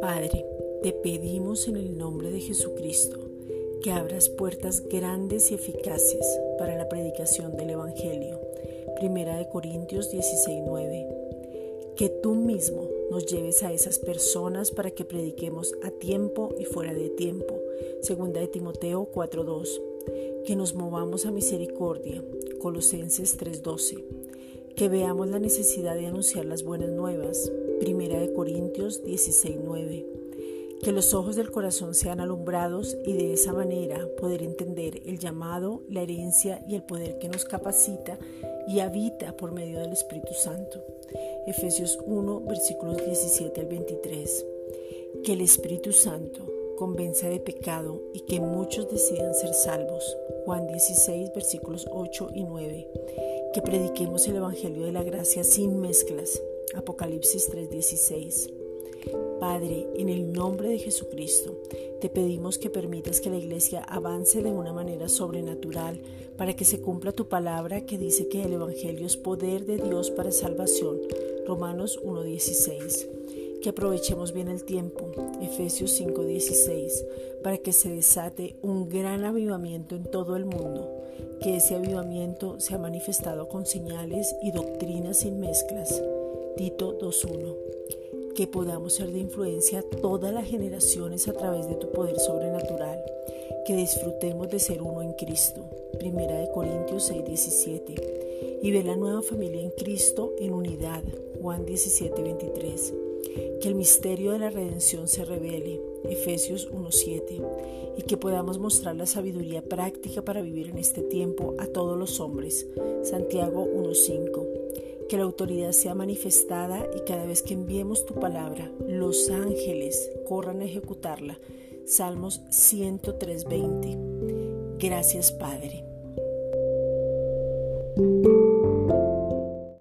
Padre, te pedimos en el nombre de Jesucristo que abras puertas grandes y eficaces para la predicación del Evangelio. Primera de Corintios 16:9. Que tú mismo nos lleves a esas personas para que prediquemos a tiempo y fuera de tiempo. Segunda de Timoteo 4:2. Que nos movamos a misericordia. Colosenses 3:12. Que veamos la necesidad de anunciar las buenas nuevas. Primera de Corintios 16:9 que los ojos del corazón sean alumbrados y de esa manera poder entender el llamado, la herencia y el poder que nos capacita y habita por medio del Espíritu Santo. Efesios 1, versículos 17 al 23. Que el Espíritu Santo convenza de pecado y que muchos decidan ser salvos. Juan 16, versículos 8 y 9. Que prediquemos el Evangelio de la gracia sin mezclas. Apocalipsis 3:16 Padre, en el nombre de Jesucristo, te pedimos que permitas que la iglesia avance de una manera sobrenatural para que se cumpla tu palabra que dice que el Evangelio es poder de Dios para salvación. Romanos 1.16. Que aprovechemos bien el tiempo. Efesios 5.16. Para que se desate un gran avivamiento en todo el mundo. Que ese avivamiento sea manifestado con señales y doctrinas sin mezclas. Tito 2.1 que podamos ser de influencia a todas las generaciones a través de tu poder sobrenatural, que disfrutemos de ser uno en Cristo. Primera de Corintios 6:17. Y ve la nueva familia en Cristo en unidad. Juan 17:23. Que el misterio de la redención se revele. Efesios 1:7. Y que podamos mostrar la sabiduría práctica para vivir en este tiempo a todos los hombres. Santiago 1:5 que la autoridad sea manifestada y cada vez que enviemos tu palabra, los ángeles corran a ejecutarla. Salmos 103.20. Gracias Padre.